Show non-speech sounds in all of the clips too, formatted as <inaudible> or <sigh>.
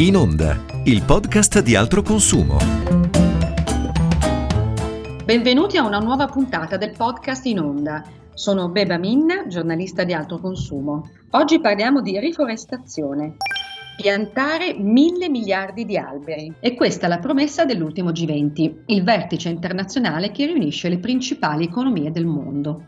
In Onda, il podcast di altro consumo. Benvenuti a una nuova puntata del podcast In Onda. Sono Beba Minna, giornalista di altro consumo. Oggi parliamo di riforestazione. Piantare mille miliardi di alberi. E questa è la promessa dell'ultimo G20, il vertice internazionale che riunisce le principali economie del mondo.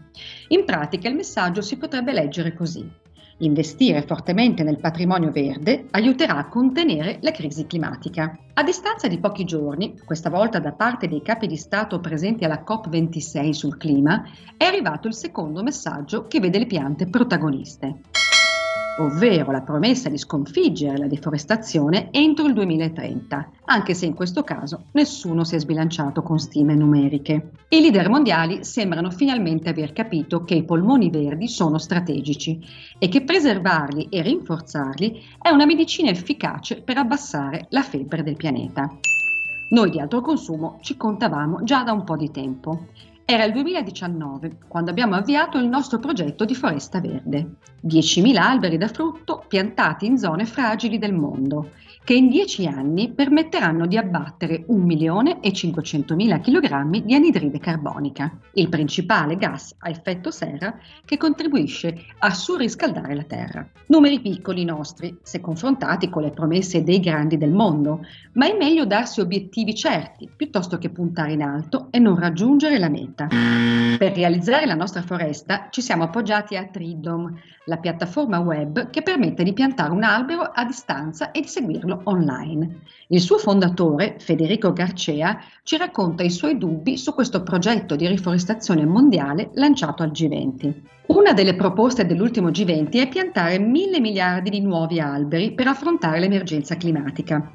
In pratica il messaggio si potrebbe leggere così. Investire fortemente nel patrimonio verde aiuterà a contenere la crisi climatica. A distanza di pochi giorni, questa volta da parte dei capi di Stato presenti alla COP26 sul clima, è arrivato il secondo messaggio che vede le piante protagoniste ovvero la promessa di sconfiggere la deforestazione entro il 2030, anche se in questo caso nessuno si è sbilanciato con stime numeriche. I leader mondiali sembrano finalmente aver capito che i polmoni verdi sono strategici e che preservarli e rinforzarli è una medicina efficace per abbassare la febbre del pianeta. Noi di altro consumo ci contavamo già da un po' di tempo era il 2019 quando abbiamo avviato il nostro progetto di Foresta Verde. 10.000 alberi da frutto piantati in zone fragili del mondo, che in 10 anni permetteranno di abbattere 1.500.000 kg di anidride carbonica, il principale gas a effetto serra che contribuisce a surriscaldare la Terra. Numeri piccoli nostri, se confrontati con le promesse dei grandi del mondo, ma è meglio darsi obiettivi certi piuttosto che puntare in alto e non raggiungere la meta pianeta. Per realizzare la nostra foresta ci siamo appoggiati a Tridom, la piattaforma web che permette di piantare un albero a distanza e di seguirlo online. Il suo fondatore, Federico Garcea, ci racconta i suoi dubbi su questo progetto di riforestazione mondiale lanciato al G20. Una delle proposte dell'ultimo G20 è piantare mille miliardi di nuovi alberi per affrontare l'emergenza climatica.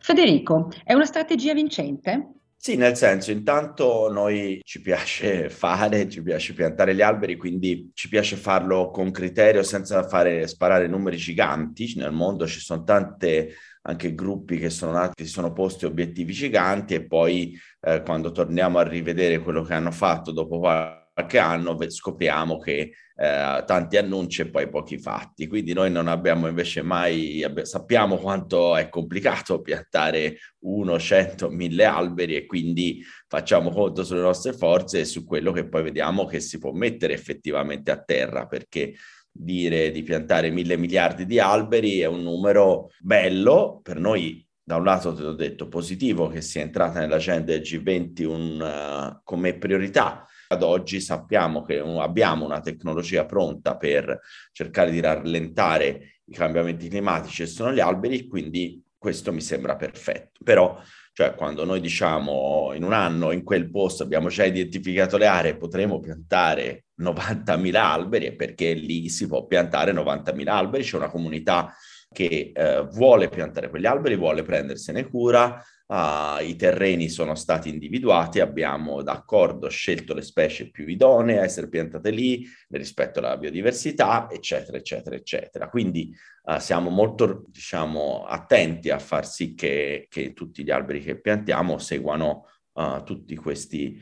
Federico, è una strategia vincente? Sì, nel senso, intanto noi ci piace fare, ci piace piantare gli alberi, quindi ci piace farlo con criterio senza fare sparare numeri giganti. Nel mondo ci sono tante anche gruppi che sono nati, si sono posti obiettivi giganti e poi eh, quando torniamo a rivedere quello che hanno fatto dopo qualche anno scopriamo che eh, tanti annunci e poi pochi fatti. Quindi noi non abbiamo invece mai, sappiamo quanto è complicato <laughs> piantare uno, cento, mille alberi e quindi facciamo conto sulle nostre forze e su quello che poi vediamo che si può mettere effettivamente a terra perché dire di piantare mille miliardi di alberi è un numero bello per noi da un lato te l'ho detto positivo che sia entrata nell'agenda del G20 un, uh, come priorità ad oggi sappiamo che abbiamo una tecnologia pronta per cercare di rallentare i cambiamenti climatici e sono gli alberi, quindi questo mi sembra perfetto. Però, cioè, quando noi diciamo in un anno in quel posto abbiamo già identificato le aree, potremo piantare 90.000 alberi, perché lì si può piantare 90.000 alberi, c'è una comunità che eh, vuole piantare quegli alberi, vuole prendersene cura, Uh, I terreni sono stati individuati, abbiamo d'accordo scelto le specie più idonee a essere piantate lì rispetto alla biodiversità, eccetera, eccetera, eccetera. Quindi uh, siamo molto, diciamo, attenti a far sì che, che tutti gli alberi che piantiamo seguano uh, tutti questi,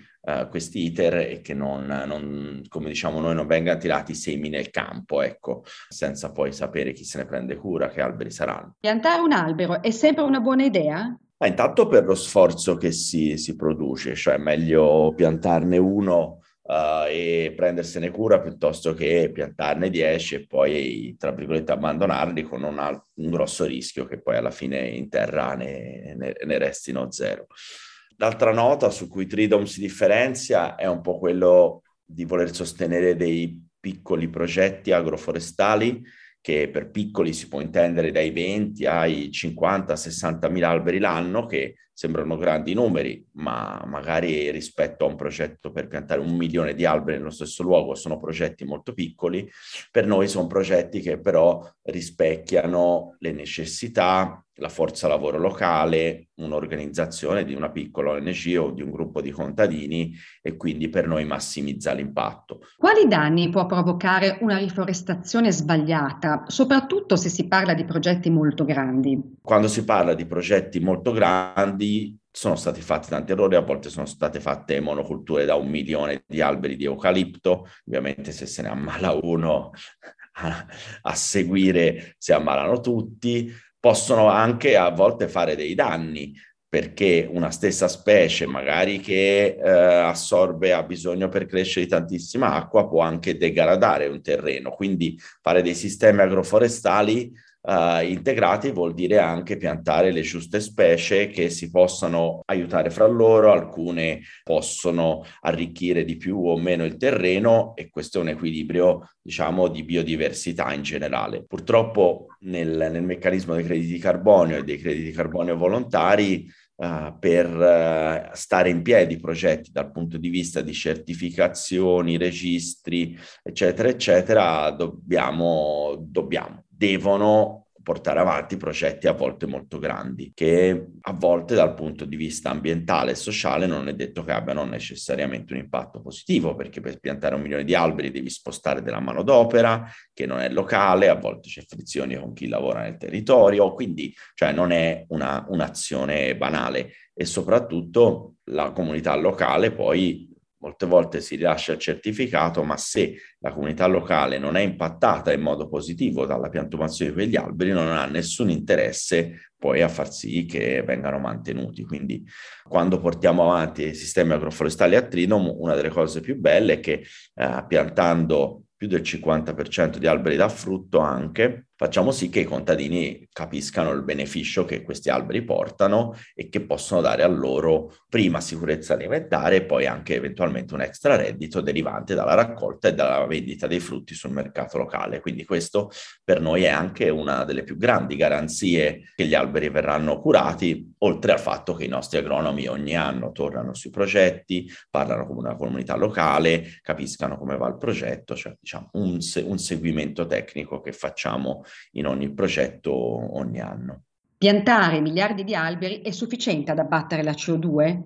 questi iter e che non, non, come diciamo noi, non vengano tirati semi nel campo, ecco, senza poi sapere chi se ne prende cura, che alberi saranno. Piantare un albero è sempre una buona idea? Ma intanto per lo sforzo che si, si produce, cioè è meglio piantarne uno uh, e prendersene cura piuttosto che piantarne dieci e poi, tra virgolette, abbandonarli con un, un grosso rischio che poi alla fine in terra ne, ne, ne restino zero. L'altra nota su cui Tridom si differenzia è un po' quello di voler sostenere dei piccoli progetti agroforestali che per piccoli si può intendere dai 20 ai 50-60 mila alberi l'anno, che sembrano grandi numeri, ma magari rispetto a un progetto per piantare un milione di alberi nello stesso luogo sono progetti molto piccoli. Per noi sono progetti che però rispecchiano le necessità la forza lavoro locale, un'organizzazione di una piccola ONG o di un gruppo di contadini e quindi per noi massimizza l'impatto. Quali danni può provocare una riforestazione sbagliata, soprattutto se si parla di progetti molto grandi? Quando si parla di progetti molto grandi sono stati fatti tanti errori, a volte sono state fatte monoculture da un milione di alberi di eucalipto, ovviamente se se ne ammala uno <laughs> a, a seguire si ammalano tutti, possono anche a volte fare dei danni perché una stessa specie magari che eh, assorbe, ha bisogno per crescere di tantissima acqua, può anche degradare un terreno. Quindi fare dei sistemi agroforestali uh, integrati vuol dire anche piantare le giuste specie che si possano aiutare fra loro, alcune possono arricchire di più o meno il terreno e questo è un equilibrio diciamo di biodiversità in generale. Purtroppo nel, nel meccanismo dei crediti di carbonio e dei crediti di carbonio volontari Uh, per uh, stare in piedi progetti dal punto di vista di certificazioni, registri, eccetera, eccetera, dobbiamo, dobbiamo devono portare avanti progetti a volte molto grandi, che a volte dal punto di vista ambientale e sociale non è detto che abbiano necessariamente un impatto positivo, perché per piantare un milione di alberi devi spostare della manodopera che non è locale, a volte c'è frizioni con chi lavora nel territorio, quindi cioè, non è una, un'azione banale. E soprattutto la comunità locale poi molte volte si rilascia il certificato, ma se la comunità locale non è impattata in modo positivo dalla piantumazione di quegli alberi, non ha nessun interesse poi a far sì che vengano mantenuti. Quindi quando portiamo avanti i sistemi agroforestali a Trinom, una delle cose più belle è che eh, piantando più del 50% di alberi da frutto anche, facciamo sì che i contadini capiscano il beneficio che questi alberi portano e che possono dare a loro prima sicurezza alimentare e poi anche eventualmente un extra reddito derivante dalla raccolta e dalla vendita dei frutti sul mercato locale. Quindi questo per noi è anche una delle più grandi garanzie che gli alberi verranno curati, oltre al fatto che i nostri agronomi ogni anno tornano sui progetti, parlano con una comunità locale, capiscano come va il progetto, cioè diciamo un, se- un seguimento tecnico che facciamo in ogni progetto ogni anno. Piantare miliardi di alberi è sufficiente ad abbattere la CO2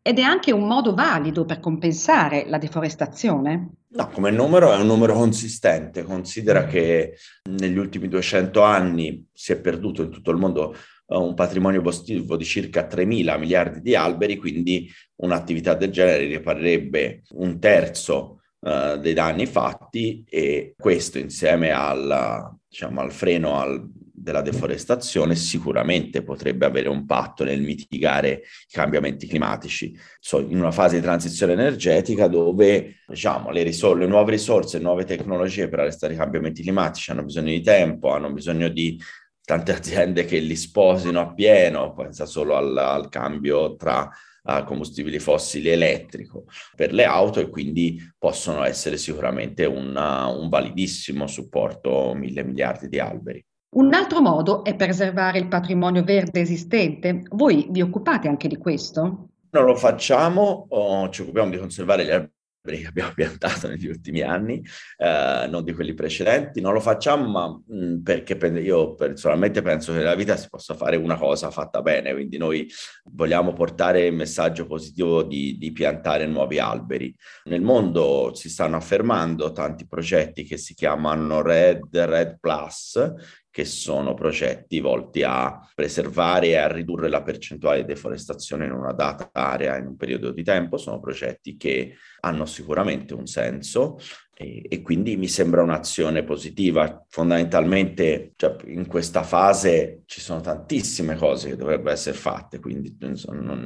ed è anche un modo valido per compensare la deforestazione? No, come numero è un numero consistente. Considera che negli ultimi 200 anni si è perduto in tutto il mondo eh, un patrimonio boschivo di circa 3 mila miliardi di alberi, quindi un'attività del genere riparerebbe un terzo uh, dei danni fatti e questo insieme al, diciamo, al freno al, della deforestazione sicuramente potrebbe avere un patto nel mitigare i cambiamenti climatici. So, in una fase di transizione energetica dove diciamo, le, risor- le nuove risorse, le nuove tecnologie per arrestare i cambiamenti climatici hanno bisogno di tempo, hanno bisogno di tante <laughs> aziende che li sposino appieno, pensa solo al, al cambio tra uh, combustibili fossili elettrico per le auto e quindi possono essere sicuramente una, un validissimo supporto mille miliardi di alberi. Un altro modo è preservare il patrimonio verde esistente. Voi vi occupate anche di questo? Non lo facciamo, oh, ci occupiamo di conservare gli alberi che <laughs> abbiamo piantato negli ultimi anni, eh, non di quelli precedenti. Non lo facciamo, ma mh, mm, perché io personalmente penso che nella vita si possa fare una cosa fatta bene, quindi noi vogliamo portare il messaggio positivo di, di piantare nuovi alberi. Nel mondo si stanno affermando tanti progetti che si chiamano Red, Red Plus, che sono progetti volti a preservare e a ridurre la percentuale di deforestazione in una data area in un periodo di tempo, sono progetti che hanno sicuramente un senso e, e quindi mi sembra un'azione positiva. Fondamentalmente cioè, in questa fase ci sono tantissime cose che dovrebbero essere fatte, quindi non,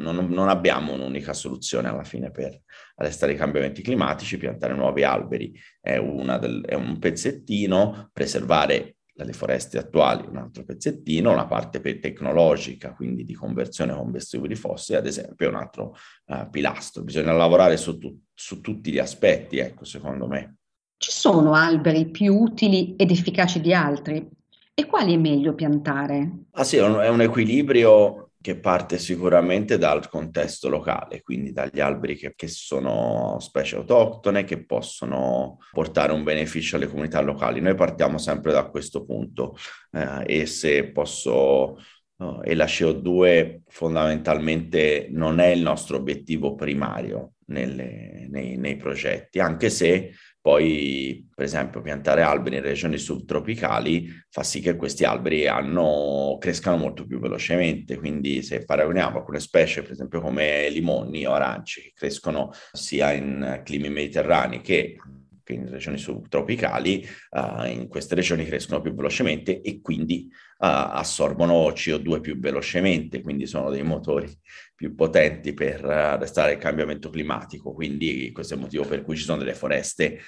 non, non abbiamo un'unica soluzione alla fine per arrestare i cambiamenti climatici, piantare nuovi alberi è, del, è un pezzettino, preservare dalle foreste attuali un altro pezzettino, la parte tecnologica, quindi di conversione a combustibili fossili, ad esempio, è un altro uh, pilastro. Bisogna lavorare su, tu- su tutti gli aspetti, ecco, secondo me. Ci sono alberi più utili ed efficaci di altri? E quali è meglio piantare? Ah sì, è un, è un equilibrio che parte sicuramente dal contesto locale, quindi dagli alberi che, che, sono specie autoctone, che possono portare un beneficio alle comunità locali. Noi partiamo sempre da questo punto eh, e se posso... No, e la CO2 fondamentalmente non è il nostro obiettivo primario nelle, nei, nei progetti, anche se poi, per esempio, piantare alberi in regioni subtropicali fa sì che questi alberi hanno, crescano molto più velocemente. Quindi, se paragoniamo alcune specie, per esempio, come limoni o aranci, che crescono sia in climi mediterranei che in regioni subtropicali, uh, in queste regioni crescono più velocemente e quindi uh, assorbono CO2 più velocemente, quindi sono dei motori più potenti per arrestare il cambiamento climatico. Quindi questo è il motivo per cui ci sono delle foreste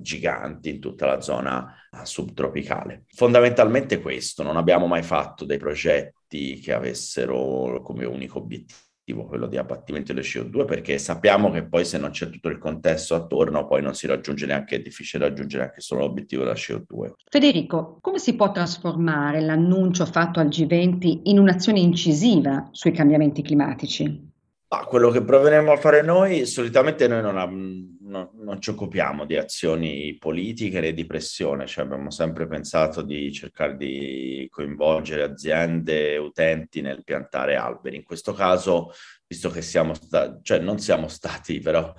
giganti in tutta la zona subtropicale. Fondamentalmente questo, non abbiamo mai fatto dei progetti che avessero come unico obiettivo quello di abbattimento del CO2 perché sappiamo che poi se non c'è tutto il contesto attorno poi non si raggiunge neanche, è difficile raggiungere anche solo l'obiettivo della CO2. Federico, come si può trasformare l'annuncio fatto al G20 in un'azione incisiva sui cambiamenti climatici? Ah, quello che proveremo a fare noi, solitamente noi non, non, non, ci occupiamo di azioni politiche né di pressione, cioè abbiamo sempre pensato di cercare di coinvolgere aziende, utenti nel piantare alberi. In questo caso, visto che siamo stati, cioè non siamo stati però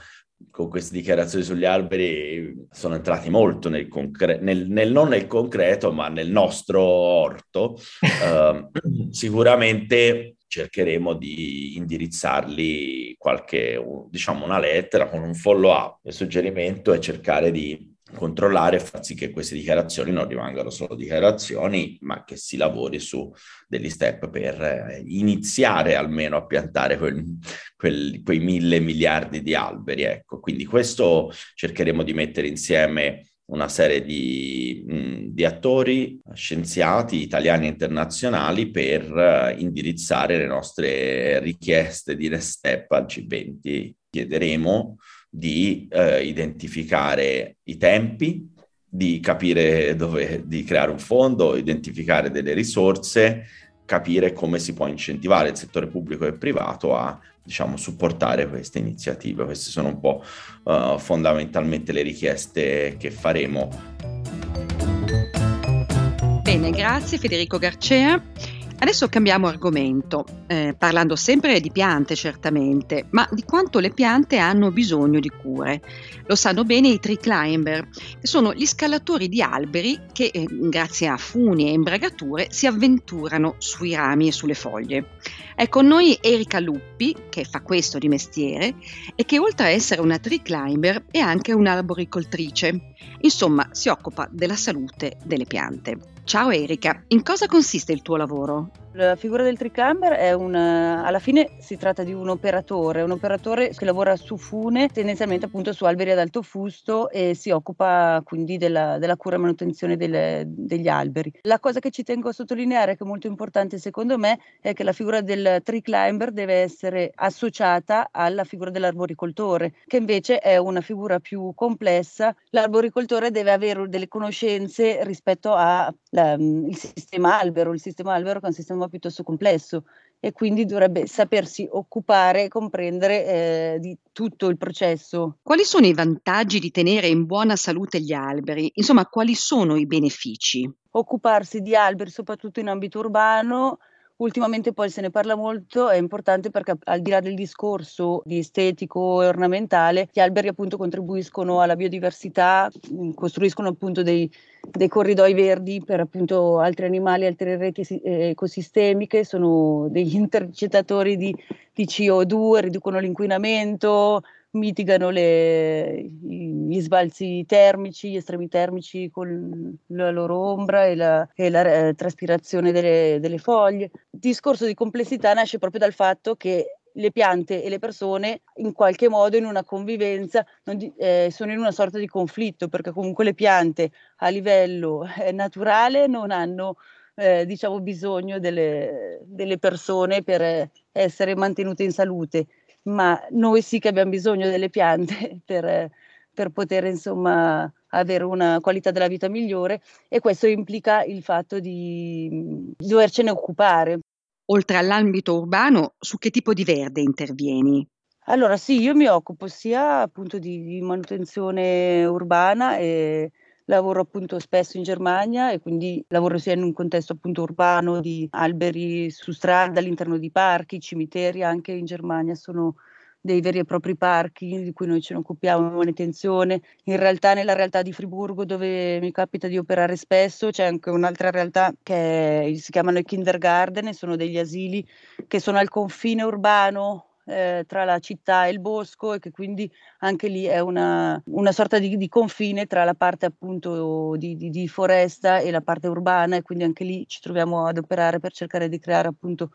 con queste dichiarazioni sugli alberi sono entrati molto nel, concre- nel, nel non nel concreto, ma nel nostro orto. Uh, sicuramente cercheremo di indirizzarli qualche, diciamo, una lettera con un follow up. Il suggerimento è cercare di controllare e far sì che queste dichiarazioni non rimangano solo dichiarazioni, ma che si lavori su degli step per eh, iniziare almeno a piantare quel, quel, quei mille miliardi di alberi. Ecco, quindi questo cercheremo di mettere insieme una serie di, mh, di, attori, scienziati italiani e internazionali per uh, indirizzare le nostre richieste di next step al G20. Chiederemo di uh, identificare i tempi, di capire dove, di creare un fondo, identificare delle risorse, capire come si può incentivare il settore pubblico e privato a diciamo, supportare queste iniziative. Queste sono un po' uh, fondamentalmente le richieste che faremo. Bene, grazie Federico Garcea. Adesso cambiamo argomento, eh, parlando sempre di piante certamente, ma di quanto le piante hanno bisogno di cure. Lo sanno bene i tree climber, che sono gli scalatori di alberi che, eh, grazie a funi e imbragature, si avventurano sui rami e sulle foglie. È con noi Erika Luppi, che fa questo di mestiere, e che oltre a essere una tree climber è anche un'arboricoltrice. Insomma, si occupa della salute delle piante. Ciao Erika, in cosa consiste il tuo lavoro? La figura del tricamber è un, alla fine si tratta di un operatore, un operatore che lavora su fune, tendenzialmente appunto su alberi ad alto fusto e si occupa quindi della, della cura e manutenzione delle, degli alberi. La cosa che ci tengo a sottolineare, che è molto importante secondo me, è che la figura del tree climber deve essere associata alla figura dell'arboricoltore, che invece è una figura più complessa. L'arboricoltore deve avere delle conoscenze rispetto al sistema albero, il sistema albero che è un sistema sistema piuttosto complesso e quindi dovrebbe sapersi occupare e comprendere eh, di tutto il processo. Quali sono i vantaggi di tenere in buona salute gli alberi? Insomma, quali sono i benefici? Occuparsi di alberi, soprattutto in ambito urbano, Ultimamente poi se ne parla molto, è importante perché al di là del discorso di estetico e ornamentale, gli alberi appunto contribuiscono alla biodiversità, mm, costruiscono appunto dei, dei corridoi verdi per appunto altri animali, altre reti eh, ecosistemiche, sono degli <laughs> intercettatori di, di CO2, riducono l'inquinamento, mitigano le, gli sbalzi termici, gli estremi termici con la loro ombra e la, e la eh, traspirazione delle, delle foglie. Il discorso di complessità nasce proprio dal fatto che le piante e le persone in qualche modo in una convivenza di, eh, sono in una sorta di conflitto perché comunque le piante a livello eh, naturale non hanno eh, diciamo bisogno delle, delle persone per essere mantenute in salute ma noi sì che abbiamo bisogno delle piante <laughs> per, per poter insomma avere una qualità della vita migliore e questo implica il fatto di, dovercene occupare. Oltre all'ambito urbano, su che tipo di verde intervieni? Allora sì, io mi occupo sia appunto di, di manutenzione urbana e lavoro appunto spesso in Germania e quindi lavoro sia in un contesto appunto urbano di alberi su strada all'interno di parchi, cimiteri anche in Germania sono dei veri e propri parchi di cui noi ce ne occupiamo, manutenzione. In realtà nella realtà di Friburgo dove mi capita di operare spesso c'è anche un'altra realtà che si chiamano i kindergarten, sono degli asili che sono al confine urbano eh, tra la città e il bosco e che quindi anche lì è una, una sorta di, di, confine tra la parte appunto di, di, di foresta e la parte urbana e quindi anche lì ci troviamo ad operare per cercare di creare appunto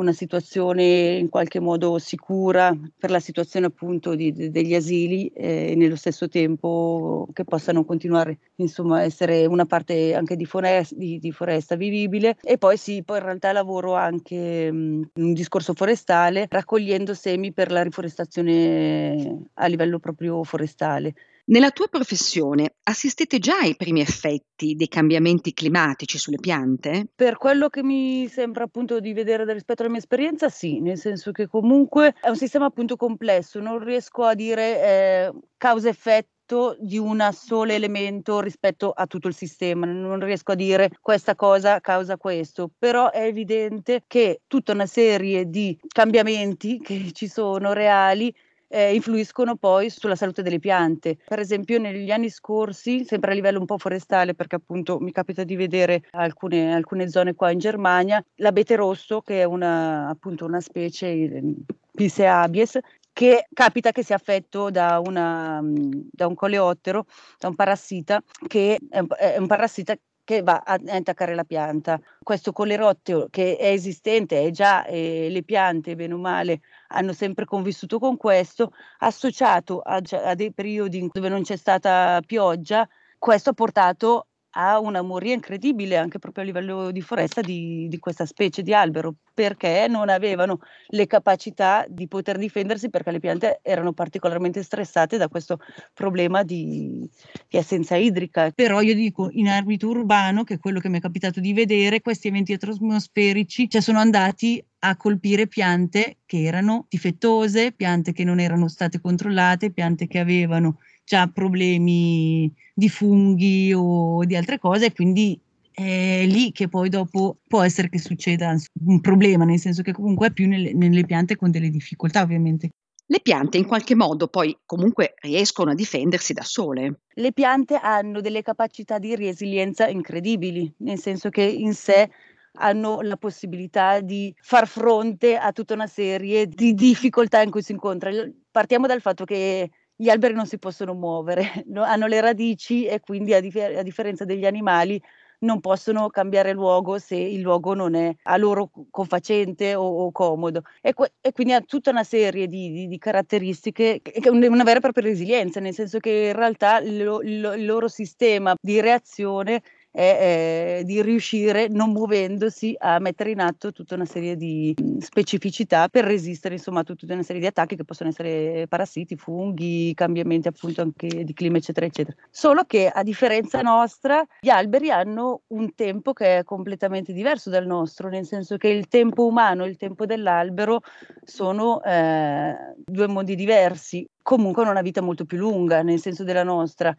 una situazione in qualche modo sicura per la situazione appunto di, de, degli asili e nello stesso tempo che possano continuare insomma a essere una parte anche di foresta, di, di foresta vivibile e poi sì, poi in realtà lavoro anche mh, in un discorso forestale raccogliendo semi per la riforestazione a livello proprio forestale. Nella tua professione assistete già ai primi effetti dei cambiamenti climatici sulle piante? Per quello che mi sembra appunto di vedere rispetto alla mia esperienza, sì, nel senso che comunque è un sistema appunto complesso, non riesco a dire eh, causa-effetto di un solo elemento rispetto a tutto il sistema. Non riesco a dire questa cosa causa questo, però è evidente che tutta una serie di cambiamenti che ci sono reali eh, influiscono poi sulla salute delle piante. Per esempio negli anni scorsi, sempre a livello un po' forestale, perché appunto mi capita di vedere alcune, alcune zone qua in Germania, l'abete rosso, che è una, appunto una specie, ehm, Pise abies, che capita che sia affetto da, una, da un coleottero, da un parassita, che è un parassita che va a, attaccare la pianta. Questo colerotteo che è esistente, è già eh, le piante, bene o male, hanno sempre convissuto con questo, associato a, a dei periodi dove non c'è stata pioggia, questo ha portato ha una moria incredibile anche proprio a livello di foresta di, di, questa specie di albero perché non avevano le capacità di poter difendersi perché le piante erano particolarmente stressate da questo problema di, di assenza idrica. Però io dico in ambito urbano, che è quello che mi è capitato di vedere, questi eventi atmosferici cioè sono andati a colpire piante che erano difettose, piante che non erano state controllate, piante che avevano già problemi di funghi o di altre cose, quindi è lì che poi dopo può essere che succeda un problema, nel senso che comunque è più nelle, nelle piante con delle difficoltà ovviamente. Le piante in qualche modo poi comunque riescono a difendersi da sole. Le piante hanno delle capacità di resilienza incredibili, nel senso che in sé hanno la possibilità di far fronte a tutta una serie di difficoltà in cui si incontra. Partiamo dal fatto che gli alberi non si possono muovere, <laughs> no? hanno le radici e quindi a, dif- a, differenza degli animali non possono cambiare luogo se il luogo non è a loro confacente o, o comodo. E, que- e, quindi ha tutta una serie di, di, di caratteristiche, che, una vera e propria resilienza, nel senso che in realtà il, il, il loro sistema di reazione è eh, di riuscire, non muovendosi, a mettere in atto tutta una serie di specificità per resistere insomma, a tutta una serie di attacchi che possono essere parassiti, funghi, cambiamenti appunto anche di clima, eccetera, eccetera. Solo che a differenza nostra, gli alberi hanno un tempo che è completamente diverso dal nostro, nel senso che il tempo umano e il tempo dell'albero sono eh, due mondi diversi comunque hanno una vita molto più lunga, nel senso della nostra.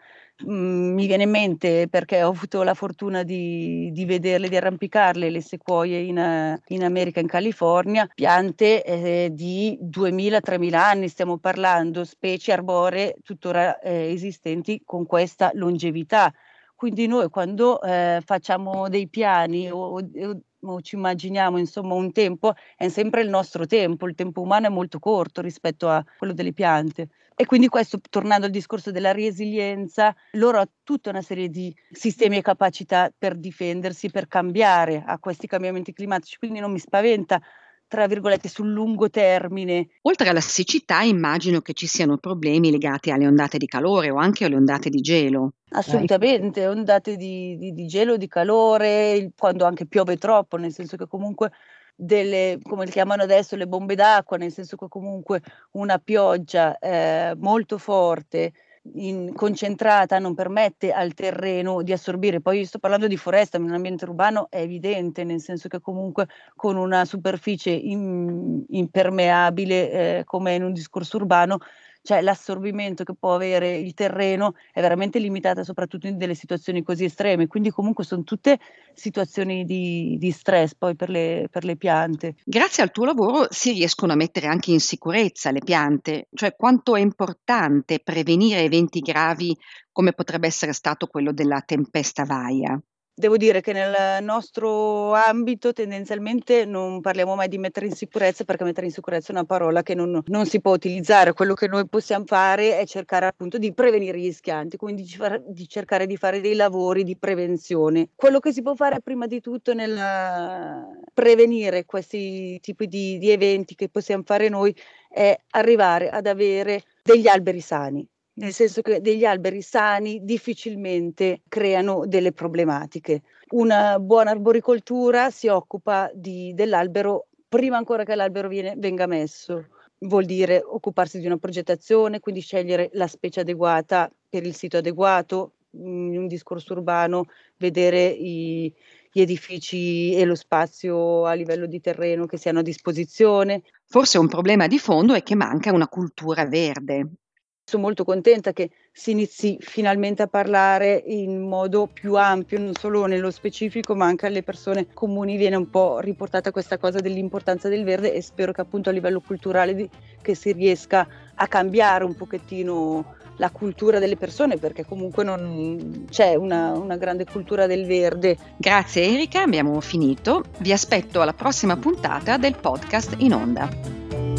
Mm, mi viene in mente perché ho avuto la fortuna di, di vederle, di arrampicarle, le sequoie in, in America, in California, piante eh, di 2000-3000 anni stiamo parlando, specie arboree tuttora eh, esistenti con questa longevità. Quindi noi quando eh, facciamo dei piani o, o, ci immaginiamo insomma un tempo, è sempre il nostro tempo, il tempo umano è molto corto rispetto a quello delle piante. E quindi questo, tornando al discorso della resilienza, loro hanno tutta una serie di sistemi e capacità per difendersi, per cambiare a questi cambiamenti climatici, quindi non mi spaventa tra virgolette, sul lungo termine. Oltre alla siccità, immagino che ci siano problemi legati alle ondate di calore o anche alle ondate di gelo. Assolutamente, ondate di, di, di gelo, di calore, quando anche piove troppo, nel senso che comunque delle, come le chiamano adesso, le bombe d'acqua, nel senso che comunque una pioggia eh, molto forte, in, concentrata, non permette al terreno di assorbire. Poi sto parlando di foresta, in un ambiente urbano è evidente, nel senso che comunque con una superficie in, impermeabile, eh, come in un discorso urbano, cioè l'assorbimento che può avere il terreno è veramente limitata soprattutto in delle situazioni così estreme, quindi comunque sono tutte situazioni di, di stress poi per le, per le piante. Grazie al tuo lavoro si riescono a mettere anche in sicurezza le piante, cioè quanto è importante prevenire eventi gravi come potrebbe essere stato quello della tempesta Vaia. Devo dire che nel nostro ambito tendenzialmente non parliamo mai di mettere in sicurezza perché mettere in sicurezza è una parola che non, non si può utilizzare. Quello che noi possiamo fare è cercare appunto di prevenire i rischianti, quindi di, far, di cercare di fare dei lavori di prevenzione. Quello che si può fare prima di tutto nel prevenire questi tipi di, di eventi che possiamo fare noi è arrivare ad avere degli alberi sani nel senso che degli alberi sani difficilmente creano delle problematiche. Una buona arboricoltura si occupa di, dell'albero prima ancora che l'albero viene, venga messo. Vuol dire occuparsi di una progettazione, quindi scegliere la specie adeguata per il sito adeguato, in un discorso urbano, vedere i, gli edifici e lo spazio a livello di terreno che siano a disposizione. Forse un problema di fondo è che manca una cultura verde sono molto contenta che si inizi finalmente a parlare in modo più ampio, non solo nello specifico, ma anche alle persone comuni viene un po' riportata questa cosa dell'importanza del verde e spero che appunto a livello culturale di, che si riesca a cambiare un pochettino la cultura delle persone perché comunque non c'è una, una grande cultura del verde. Grazie Erika, abbiamo finito. Vi aspetto alla prossima puntata del podcast in onda.